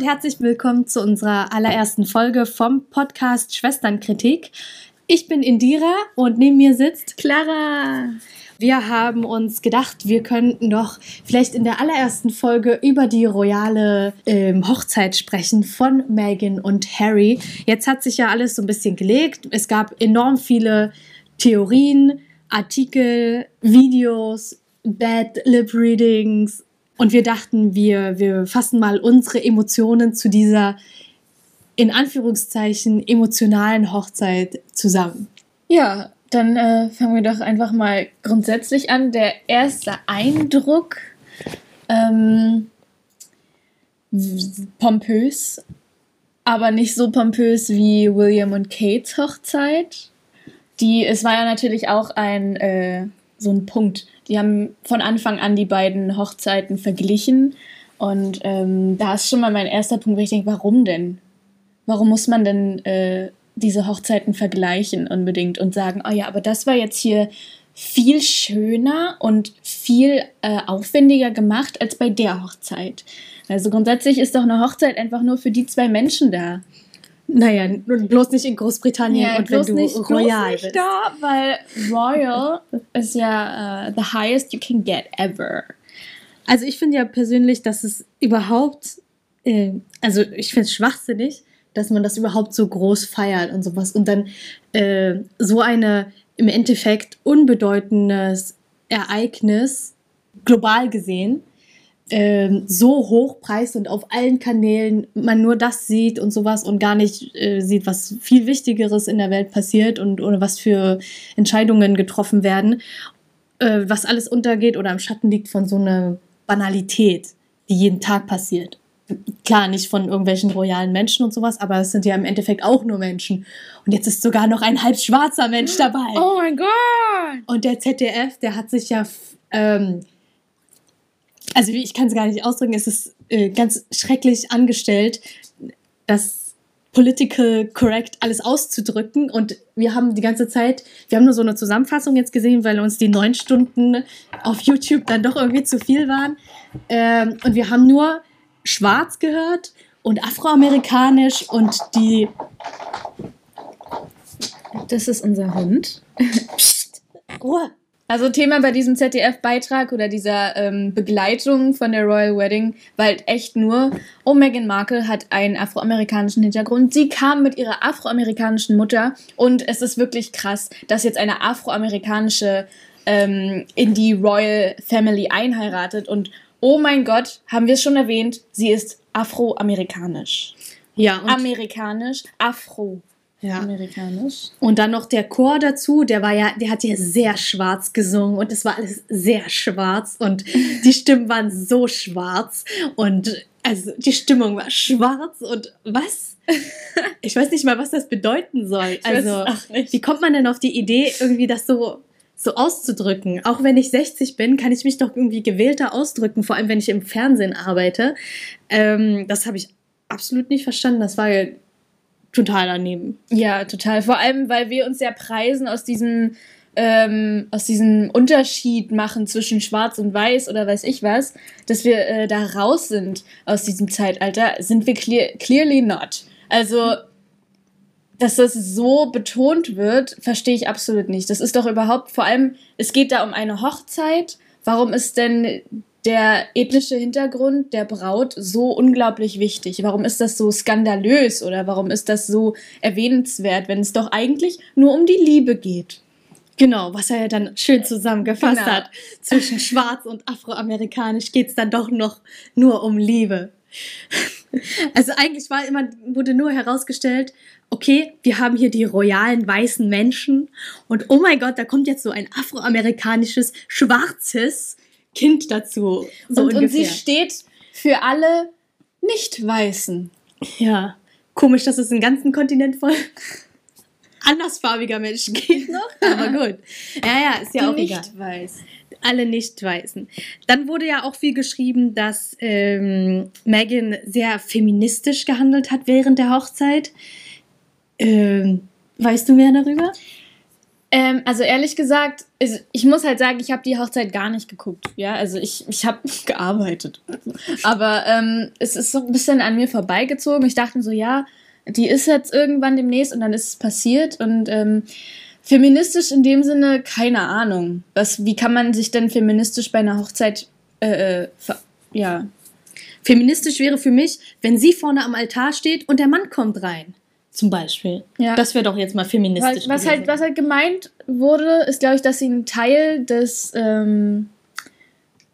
und herzlich willkommen zu unserer allerersten Folge vom Podcast Schwesternkritik. Ich bin Indira und neben mir sitzt Clara. Wir haben uns gedacht, wir könnten doch vielleicht in der allerersten Folge über die royale ähm, Hochzeit sprechen von Meghan und Harry. Jetzt hat sich ja alles so ein bisschen gelegt. Es gab enorm viele Theorien, Artikel, Videos, Bad Lip Readings und wir dachten, wir, wir fassen mal unsere Emotionen zu dieser in Anführungszeichen emotionalen Hochzeit zusammen. Ja, dann äh, fangen wir doch einfach mal grundsätzlich an. Der erste Eindruck, ähm, pompös, aber nicht so pompös wie William und Kates Hochzeit. Die, es war ja natürlich auch ein äh, so ein Punkt. Die haben von Anfang an die beiden Hochzeiten verglichen. Und ähm, da ist schon mal mein erster Punkt, wo ich denke, warum denn? Warum muss man denn äh, diese Hochzeiten vergleichen unbedingt und sagen, oh ja, aber das war jetzt hier viel schöner und viel äh, aufwendiger gemacht als bei der Hochzeit. Also grundsätzlich ist doch eine Hochzeit einfach nur für die zwei Menschen da. Naja, bloß nicht in Großbritannien ja, und wenn du nicht, royal bist. da, weil royal ist ja uh, the highest you can get ever. Also ich finde ja persönlich, dass es überhaupt, äh, also ich finde es schwachsinnig, dass man das überhaupt so groß feiert und sowas und dann äh, so eine im Endeffekt unbedeutendes Ereignis global gesehen ähm, so hoch preist und auf allen Kanälen man nur das sieht und sowas und gar nicht äh, sieht, was viel Wichtigeres in der Welt passiert und oder was für Entscheidungen getroffen werden, äh, was alles untergeht oder im Schatten liegt von so einer Banalität, die jeden Tag passiert. Klar, nicht von irgendwelchen royalen Menschen und sowas, aber es sind ja im Endeffekt auch nur Menschen. Und jetzt ist sogar noch ein halb schwarzer Mensch dabei. Oh mein Gott! Und der ZDF, der hat sich ja ähm, also ich kann es gar nicht ausdrücken, es ist äh, ganz schrecklich angestellt, das political correct alles auszudrücken. Und wir haben die ganze Zeit, wir haben nur so eine Zusammenfassung jetzt gesehen, weil uns die neun Stunden auf YouTube dann doch irgendwie zu viel waren. Ähm, und wir haben nur schwarz gehört und afroamerikanisch und die. Das ist unser Hund. Psst, Ruhe. Also Thema bei diesem ZDF-Beitrag oder dieser ähm, Begleitung von der Royal Wedding war halt echt nur, oh, Meghan Markle hat einen afroamerikanischen Hintergrund. Sie kam mit ihrer afroamerikanischen Mutter und es ist wirklich krass, dass jetzt eine afroamerikanische ähm, in die Royal Family einheiratet und oh mein Gott, haben wir es schon erwähnt, sie ist afroamerikanisch. Ja. Amerikanisch, afro. Ja. Amerikanisch. Und dann noch der Chor dazu, der war ja, der hat ja sehr schwarz gesungen und es war alles sehr schwarz und die Stimmen waren so schwarz und also die Stimmung war schwarz und was? Ich weiß nicht mal, was das bedeuten soll. Also, wie kommt man denn auf die Idee, irgendwie das so so auszudrücken. Auch wenn ich 60 bin, kann ich mich doch irgendwie gewählter ausdrücken, vor allem wenn ich im Fernsehen arbeite. Ähm, das habe ich absolut nicht verstanden. Das war total daneben. Ja, total. Vor allem, weil wir uns ja preisen aus diesem, ähm, aus diesem Unterschied machen zwischen Schwarz und Weiß oder weiß ich was, dass wir äh, da raus sind aus diesem Zeitalter, sind wir clear, clearly not. Also, dass das so betont wird, verstehe ich absolut nicht. Das ist doch überhaupt, vor allem, es geht da um eine Hochzeit. Warum ist denn der ethnische Hintergrund der Braut so unglaublich wichtig? Warum ist das so skandalös oder warum ist das so erwähnenswert, wenn es doch eigentlich nur um die Liebe geht? Genau, was er ja dann schön zusammengefasst genau. hat. Zwischen schwarz und afroamerikanisch geht es dann doch noch nur um Liebe. Also eigentlich war immer, wurde nur herausgestellt, okay, wir haben hier die royalen weißen Menschen und oh mein Gott, da kommt jetzt so ein afroamerikanisches, schwarzes Kind dazu. So und, und sie steht für alle Nicht-Weißen. Ja. Komisch, dass es einen ganzen Kontinent voll andersfarbiger Menschen gibt noch. Aber gut. Ja, ja, ist ja Die auch nicht egal. weiß. Alle nicht weißen. Dann wurde ja auch viel geschrieben, dass ähm, Megan sehr feministisch gehandelt hat während der Hochzeit. Ähm, weißt du mehr darüber? Ähm, also ehrlich gesagt, ich muss halt sagen, ich habe die Hochzeit gar nicht geguckt. Ja, also ich, ich habe gearbeitet. Aber ähm, es ist so ein bisschen an mir vorbeigezogen. Ich dachte so, ja, die ist jetzt irgendwann demnächst und dann ist es passiert. Und ähm, feministisch in dem Sinne, keine Ahnung. Was, wie kann man sich denn feministisch bei einer Hochzeit, äh, äh ja. Feministisch wäre für mich, wenn sie vorne am Altar steht und der Mann kommt rein zum Beispiel. Ja. Das wäre doch jetzt mal feministisch. Was, was halt, was halt gemeint wurde, ist, glaube ich, dass sie einen Teil des, ähm,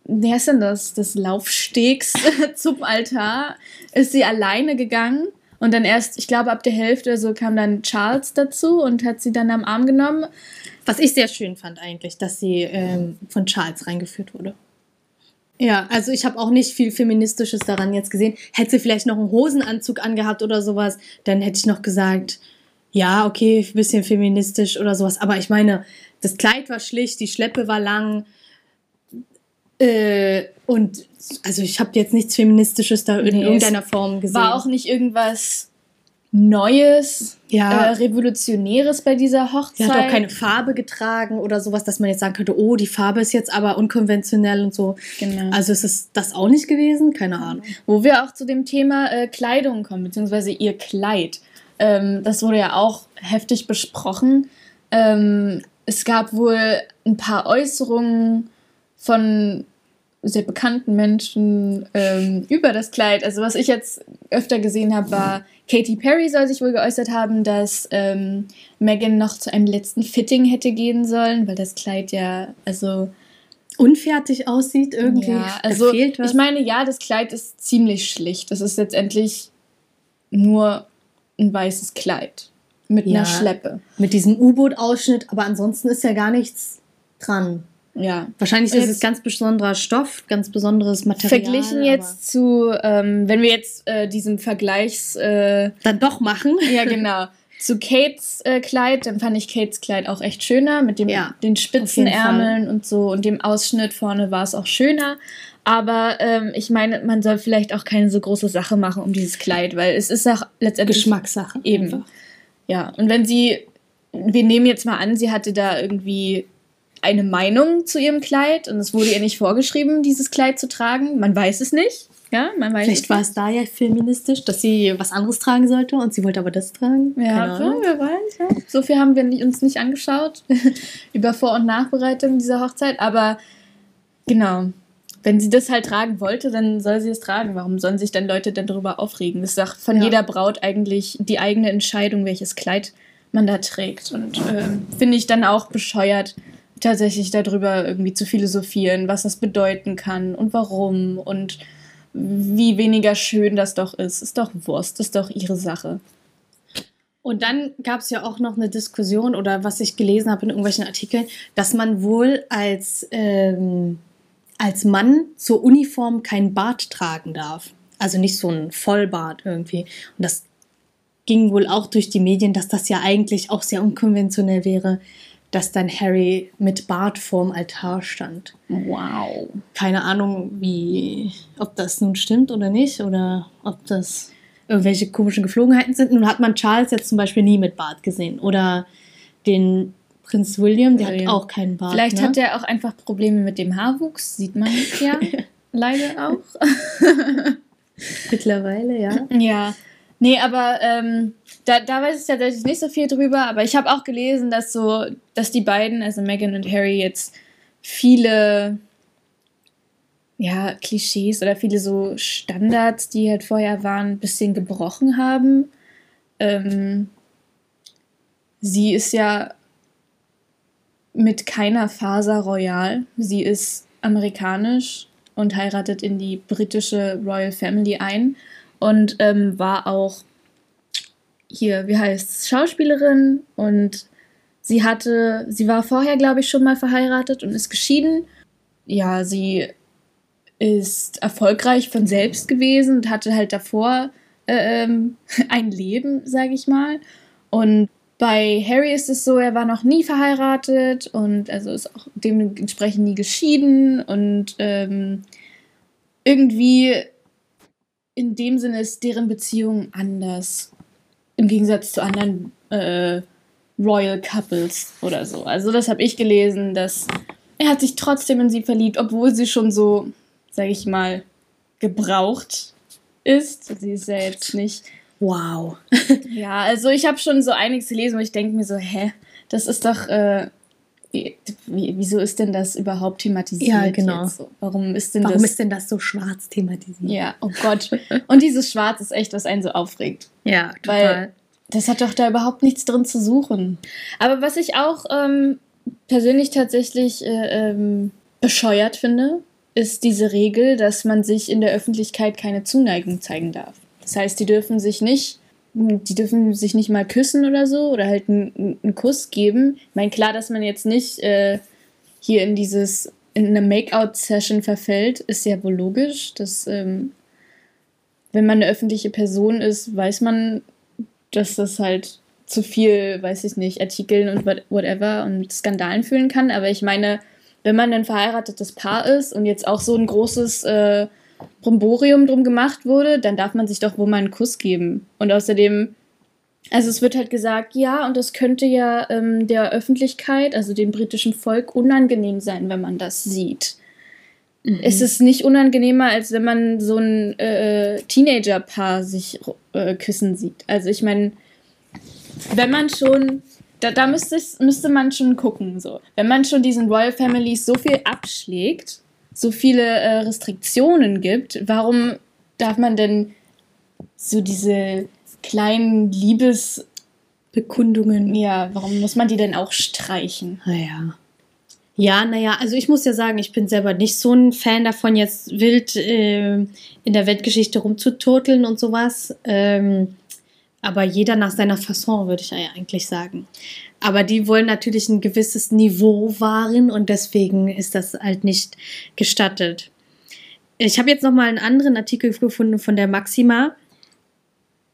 wie heißt denn das, des Laufstegs zum Altar, ist sie alleine gegangen. Und dann erst, ich glaube, ab der Hälfte so kam dann Charles dazu und hat sie dann am Arm genommen. Was ich sehr schön fand eigentlich, dass sie ähm, von Charles reingeführt wurde. Ja, also ich habe auch nicht viel Feministisches daran jetzt gesehen. Hätte sie vielleicht noch einen Hosenanzug angehabt oder sowas, dann hätte ich noch gesagt, ja, okay, ein bisschen feministisch oder sowas. Aber ich meine, das Kleid war schlicht, die Schleppe war lang. Äh, und also ich habe jetzt nichts Feministisches da in nee, irgendeiner Form gesehen. War auch nicht irgendwas Neues, ja. äh, Revolutionäres bei dieser Hochzeit. Sie hat auch keine Farbe getragen oder sowas, dass man jetzt sagen könnte, oh, die Farbe ist jetzt aber unkonventionell und so. Genau. Also ist es das auch nicht gewesen? Keine Ahnung. Wo wir auch zu dem Thema äh, Kleidung kommen, beziehungsweise ihr Kleid. Ähm, das wurde ja auch heftig besprochen. Ähm, es gab wohl ein paar Äußerungen von sehr bekannten Menschen ähm, über das Kleid. Also was ich jetzt öfter gesehen habe, war Katy Perry soll sich wohl geäußert haben, dass ähm, Megan noch zu einem letzten Fitting hätte gehen sollen, weil das Kleid ja also unfertig aussieht irgendwie. Ja, also ich meine, ja, das Kleid ist ziemlich schlicht. Das ist letztendlich nur ein weißes Kleid mit ja, einer Schleppe. Mit diesem U-Boot-Ausschnitt, aber ansonsten ist ja gar nichts dran. Ja. Wahrscheinlich ist es ganz besonderer Stoff, ganz besonderes Material. Verglichen jetzt zu, ähm, wenn wir jetzt äh, diesen Vergleichs. Äh, dann doch machen. Ja, genau. zu Kates äh, Kleid, dann fand ich Kates Kleid auch echt schöner mit dem, ja, den spitzen Ärmeln und so und dem Ausschnitt vorne war es auch schöner. Aber ähm, ich meine, man soll vielleicht auch keine so große Sache machen um dieses Kleid, weil es ist auch letztendlich. Geschmackssache. Eben. Einfach. Ja, und wenn sie. Wir nehmen jetzt mal an, sie hatte da irgendwie eine Meinung zu ihrem Kleid und es wurde ihr nicht vorgeschrieben, dieses Kleid zu tragen. Man weiß es nicht. Ja, man weiß Vielleicht war es da ja feministisch, dass sie was anderes tragen sollte und sie wollte aber das tragen. Ja, so, wer weiß. Ja. So viel haben wir uns nicht angeschaut über Vor- und Nachbereitung dieser Hochzeit. Aber genau, wenn sie das halt tragen wollte, dann soll sie es tragen. Warum sollen sich dann Leute dann darüber aufregen? Das ist doch von ja. jeder Braut eigentlich die eigene Entscheidung, welches Kleid man da trägt. Und äh, finde ich dann auch bescheuert, tatsächlich darüber irgendwie zu philosophieren, was das bedeuten kann und warum und wie weniger schön das doch ist. Ist doch Wurst, ist doch ihre Sache. Und dann gab es ja auch noch eine Diskussion oder was ich gelesen habe in irgendwelchen Artikeln, dass man wohl als, ähm, als Mann zur Uniform kein Bart tragen darf. Also nicht so ein Vollbart irgendwie. Und das ging wohl auch durch die Medien, dass das ja eigentlich auch sehr unkonventionell wäre, dass dann Harry mit Bart vorm Altar stand. Wow. Keine Ahnung, wie, ob das nun stimmt oder nicht oder ob das irgendwelche komischen Geflogenheiten sind. Nun hat man Charles jetzt zum Beispiel nie mit Bart gesehen oder den Prinz William, der William. hat auch keinen Bart. Vielleicht ne? hat er auch einfach Probleme mit dem Haarwuchs, sieht man ja leider auch. Mittlerweile, ja. Ja. Nee, aber ähm, da, da weiß ich tatsächlich nicht so viel drüber, aber ich habe auch gelesen, dass so, dass die beiden, also Meghan und Harry, jetzt viele ja, Klischees oder viele so Standards, die halt vorher waren, ein bisschen gebrochen haben. Ähm, sie ist ja mit keiner Faser royal. Sie ist amerikanisch und heiratet in die britische Royal Family ein und ähm, war auch hier, wie heißt es, Schauspielerin und sie hatte, sie war vorher, glaube ich, schon mal verheiratet und ist geschieden. Ja, sie ist erfolgreich von selbst gewesen und hatte halt davor äh, ähm, ein Leben, sage ich mal. Und bei Harry ist es so, er war noch nie verheiratet und also ist auch dementsprechend nie geschieden und ähm, irgendwie in dem Sinne ist deren Beziehung anders. Im Gegensatz zu anderen äh, Royal Couples oder so. Also das habe ich gelesen, dass er hat sich trotzdem in sie verliebt, obwohl sie schon so, sage ich mal, gebraucht ist. Sie ist ja jetzt nicht. Wow. ja, also ich habe schon so einiges gelesen, wo ich denke mir so, hä, das ist doch. Äh, wieso ist denn das überhaupt thematisiert? Ja, genau. So? Warum ist denn Warum das? ist denn das so schwarz thematisiert? Ja, oh Gott. Und dieses Schwarz ist echt, was einen so aufregt. Ja, total. Weil das hat doch da überhaupt nichts drin zu suchen. Aber was ich auch ähm, persönlich tatsächlich äh, ähm, bescheuert finde, ist diese Regel, dass man sich in der Öffentlichkeit keine Zuneigung zeigen darf. Das heißt, die dürfen sich nicht, die dürfen sich nicht mal küssen oder so oder halt einen, Kuss geben. Ich meine, klar, dass man jetzt nicht äh, hier in dieses in eine Make-out-Session verfällt, ist ja wohl logisch. Dass, ähm, wenn man eine öffentliche Person ist, weiß man, dass das halt zu viel, weiß ich nicht, Artikeln und whatever und Skandalen fühlen kann. Aber ich meine, wenn man ein verheiratetes Paar ist und jetzt auch so ein großes äh, Bromborium drum gemacht wurde, dann darf man sich doch wohl mal einen Kuss geben. Und außerdem, also es wird halt gesagt, ja, und das könnte ja ähm, der Öffentlichkeit, also dem britischen Volk, unangenehm sein, wenn man das sieht. Mhm. Es ist nicht unangenehmer, als wenn man so ein äh, Teenager-Paar sich äh, küssen sieht. Also ich meine, wenn man schon da, da müsste, müsste man schon gucken. So. Wenn man schon diesen Royal Families so viel abschlägt, so viele äh, Restriktionen gibt, warum darf man denn so diese kleinen Liebesbekundungen, ja, warum muss man die denn auch streichen? Naja. Ja, naja, also ich muss ja sagen, ich bin selber nicht so ein Fan davon, jetzt wild äh, in der Weltgeschichte rumzuturteln und sowas. Ähm, aber jeder nach seiner Fasson, würde ich eigentlich sagen. Aber die wollen natürlich ein gewisses Niveau wahren und deswegen ist das halt nicht gestattet. Ich habe jetzt noch mal einen anderen Artikel gefunden von der Maxima,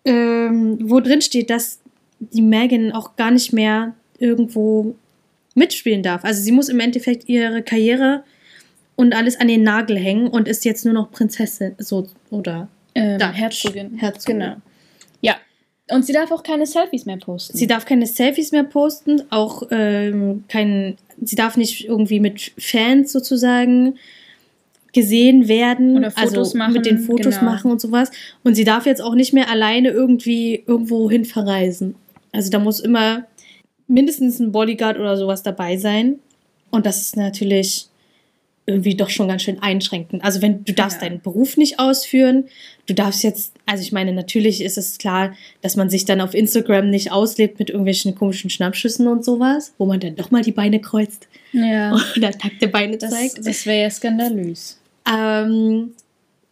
ähm, wo drin steht, dass die Megan auch gar nicht mehr irgendwo mitspielen darf. Also sie muss im Endeffekt ihre Karriere und alles an den Nagel hängen und ist jetzt nur noch Prinzessin, so oder ähm, Herzogin. Herzogin. Genau. Und sie darf auch keine Selfies mehr posten. Sie darf keine Selfies mehr posten, auch ähm, kein, sie darf nicht irgendwie mit Fans sozusagen gesehen werden, Oder Fotos also machen, mit den Fotos genau. machen und sowas. Und sie darf jetzt auch nicht mehr alleine irgendwie irgendwo hin verreisen. Also da muss immer mindestens ein Bodyguard oder sowas dabei sein. Und das ist natürlich irgendwie doch schon ganz schön einschränken. Also wenn du darfst ja. deinen Beruf nicht ausführen, du darfst jetzt, also ich meine, natürlich ist es klar, dass man sich dann auf Instagram nicht auslebt mit irgendwelchen komischen Schnappschüssen und sowas, wo man dann doch mal die Beine kreuzt ja. oder nackte Beine das, zeigt. Das wäre ja skandalös. Ähm,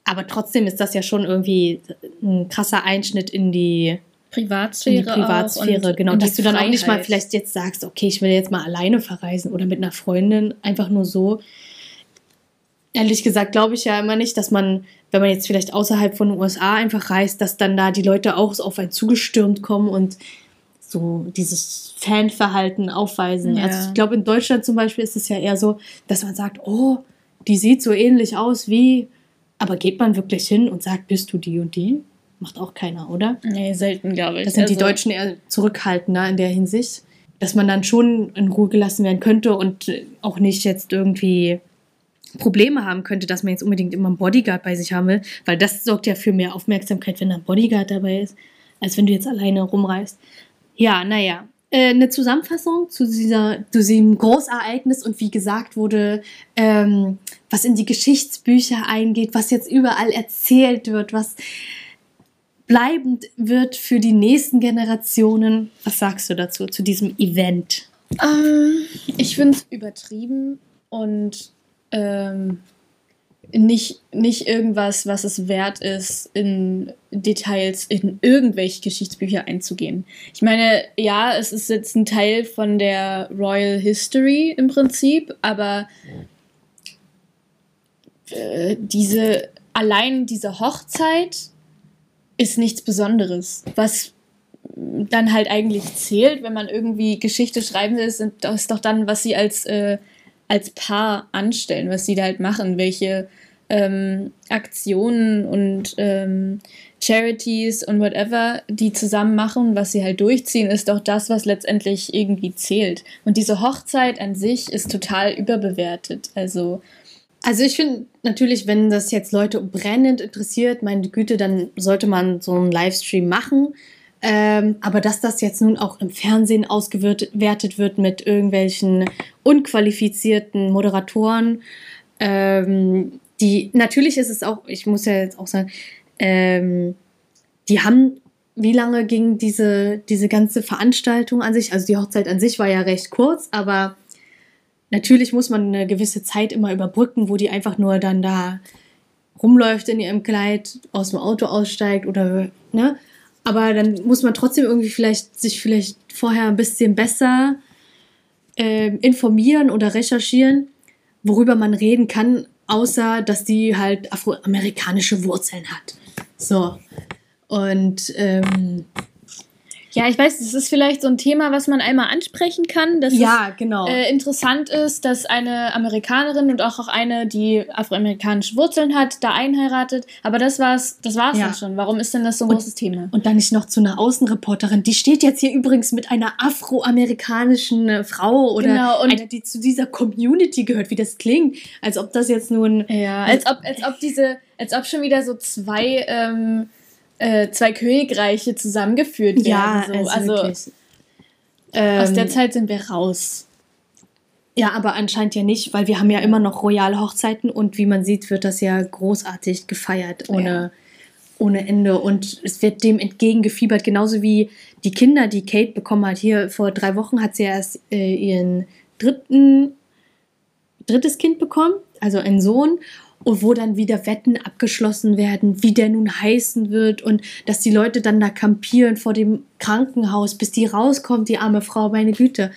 aber trotzdem ist das ja schon irgendwie ein krasser Einschnitt in die Privatsphäre. In die Privatsphäre, genau. dass du dann Freiheit. auch nicht mal vielleicht jetzt sagst, okay, ich will jetzt mal alleine verreisen oder mit einer Freundin, einfach nur so ehrlich gesagt glaube ich ja immer nicht, dass man, wenn man jetzt vielleicht außerhalb von den USA einfach reist, dass dann da die Leute auch auf einen zugestürmt kommen und so dieses Fanverhalten aufweisen. Ja. Also ich glaube, in Deutschland zum Beispiel ist es ja eher so, dass man sagt, oh, die sieht so ähnlich aus wie, aber geht man wirklich hin und sagt, bist du die und die? Macht auch keiner, oder? Nee, selten, glaube ich. Das sind also, die Deutschen eher zurückhaltender in der Hinsicht, dass man dann schon in Ruhe gelassen werden könnte und auch nicht jetzt irgendwie Probleme haben könnte, dass man jetzt unbedingt immer einen Bodyguard bei sich haben will, weil das sorgt ja für mehr Aufmerksamkeit, wenn da ein Bodyguard dabei ist, als wenn du jetzt alleine rumreist. Ja, naja. Äh, eine Zusammenfassung zu, dieser, zu diesem Großereignis und wie gesagt wurde, ähm, was in die Geschichtsbücher eingeht, was jetzt überall erzählt wird, was bleibend wird für die nächsten Generationen. Was sagst du dazu, zu diesem Event? Ähm, ich finde es übertrieben und ähm, nicht, nicht irgendwas, was es wert ist, in Details in irgendwelche Geschichtsbücher einzugehen. Ich meine, ja, es ist jetzt ein Teil von der Royal History im Prinzip, aber äh, diese, allein diese Hochzeit ist nichts Besonderes. Was dann halt eigentlich zählt, wenn man irgendwie Geschichte schreiben will, ist, doch dann, was sie als äh, als Paar anstellen, was sie da halt machen, welche ähm, Aktionen und ähm, Charities und whatever, die zusammen machen, was sie halt durchziehen, ist doch das, was letztendlich irgendwie zählt. Und diese Hochzeit an sich ist total überbewertet. Also. Also ich finde natürlich, wenn das jetzt Leute brennend interessiert, meine Güte, dann sollte man so einen Livestream machen. Ähm, aber dass das jetzt nun auch im Fernsehen ausgewertet wird mit irgendwelchen unqualifizierten Moderatoren, ähm, die natürlich ist es auch, ich muss ja jetzt auch sagen, ähm, die haben, wie lange ging diese, diese ganze Veranstaltung an sich? Also die Hochzeit an sich war ja recht kurz, aber natürlich muss man eine gewisse Zeit immer überbrücken, wo die einfach nur dann da rumläuft in ihrem Kleid, aus dem Auto aussteigt oder, ne? Aber dann muss man trotzdem irgendwie vielleicht sich vielleicht vorher ein bisschen besser äh, informieren oder recherchieren, worüber man reden kann, außer dass die halt afroamerikanische Wurzeln hat. So. Und ähm, ja, ich weiß, das ist vielleicht so ein Thema, was man einmal ansprechen kann. Dass ja, es, genau. Äh, interessant ist, dass eine Amerikanerin und auch, auch eine, die afroamerikanische Wurzeln hat, da einheiratet. Aber das war's, das war's Ja. dann schon. Warum ist denn das so ein Und- großes Thema? Und dann nicht noch zu einer Außenreporterin. Die steht jetzt hier übrigens mit einer afroamerikanischen äh, Frau oder Genau, einer, die zu dieser Community gehört, wie das klingt. Als ob das jetzt nun. Ja, als ob, als ob diese, als ob schon wieder so zwei, ähm, äh, zwei Königreiche zusammengeführt werden. Ja, so. also, also aus Ähm, der Zeit sind wir raus. Ja, aber anscheinend ja nicht, weil wir haben ja immer noch royale Hochzeiten und wie man sieht, wird das ja großartig gefeiert, ohne, ohne Ende. Und es wird dem entgegengefiebert, genauso wie die Kinder, die Kate bekommen hat. Hier vor drei Wochen hat sie erst äh, ihren dritten, drittes Kind bekommen, also einen Sohn. Und wo dann wieder Wetten abgeschlossen werden, wie der nun heißen wird und dass die Leute dann da kampieren vor dem Krankenhaus, bis die rauskommt, die arme Frau, meine Güte.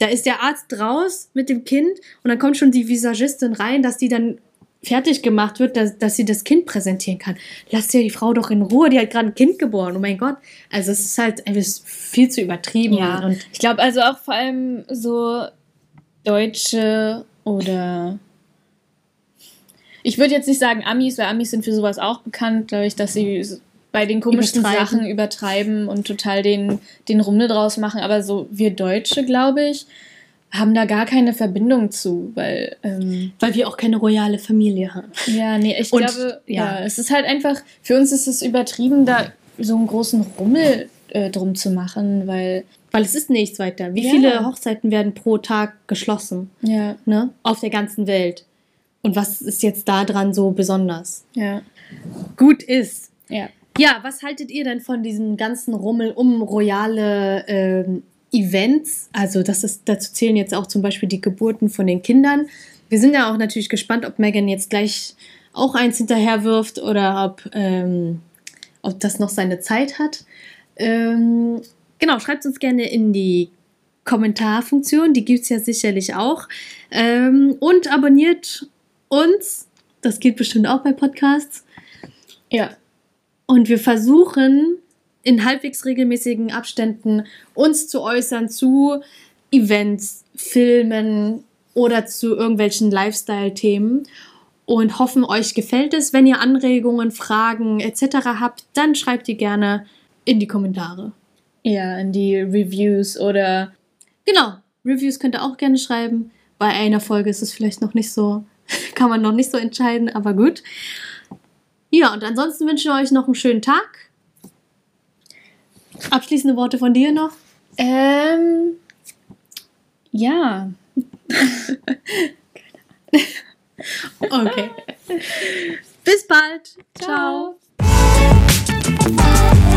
Da ist der Arzt raus mit dem Kind und dann kommt schon die Visagistin rein, dass die dann fertig gemacht wird, dass, dass sie das Kind präsentieren kann. Lasst ja die Frau doch in Ruhe, die hat gerade ein Kind geboren. Oh mein Gott. Also es ist halt einfach viel zu übertrieben. Ja, und ich glaube also auch vor allem so Deutsche oder ich würde jetzt nicht sagen Amis, weil Amis sind für sowas auch bekannt, dadurch, dass sie bei den komischen Übertreiben. Sachen übertreiben und total den, den Rummel draus machen. Aber so wir Deutsche, glaube ich, haben da gar keine Verbindung zu, weil ähm, weil wir auch keine royale Familie haben. ja, nee, ich Und, glaube, ja. ja. es ist halt einfach, für uns ist es übertrieben, da so einen großen Rummel äh, drum zu machen, weil, Weil es ist nichts weiter. Wie Ja. viele Hochzeiten werden pro Tag geschlossen? ja, Ne? Auf der ganzen Welt. Und was ist jetzt da dran so besonders? ja, Gut ist. ja. Ja, was haltet ihr denn von diesem ganzen Rummel um royale ähm, Events? Also das ist, dazu zählen jetzt auch zum Beispiel die Geburten von den Kindern. Wir sind ja auch natürlich gespannt, ob Megan jetzt gleich auch eins hinterher wirft oder ob, ähm, ob das noch seine Zeit hat. Ähm, genau, schreibt uns gerne in die Kommentarfunktion, die gibt es ja sicherlich auch. Ähm, und abonniert uns, das geht bestimmt auch bei Podcasts. Ja, Und wir versuchen in halbwegs regelmäßigen Abständen uns zu äußern zu Events, Filmen oder zu irgendwelchen Lifestyle-Themen und hoffen, euch gefällt es. Wenn ihr Anregungen, Fragen etc. habt, dann schreibt die gerne in die Kommentare. Ja, in die Reviews oder Genau, Reviews könnt ihr auch gerne schreiben. Bei einer Folge ist es vielleicht noch nicht so, Kann man noch nicht so entscheiden, aber gut. Ja, und ansonsten wünschen wir euch noch einen schönen Tag. Abschließende Worte von dir noch? Ähm, ja. okay. Bis bald. Ciao. Ciao.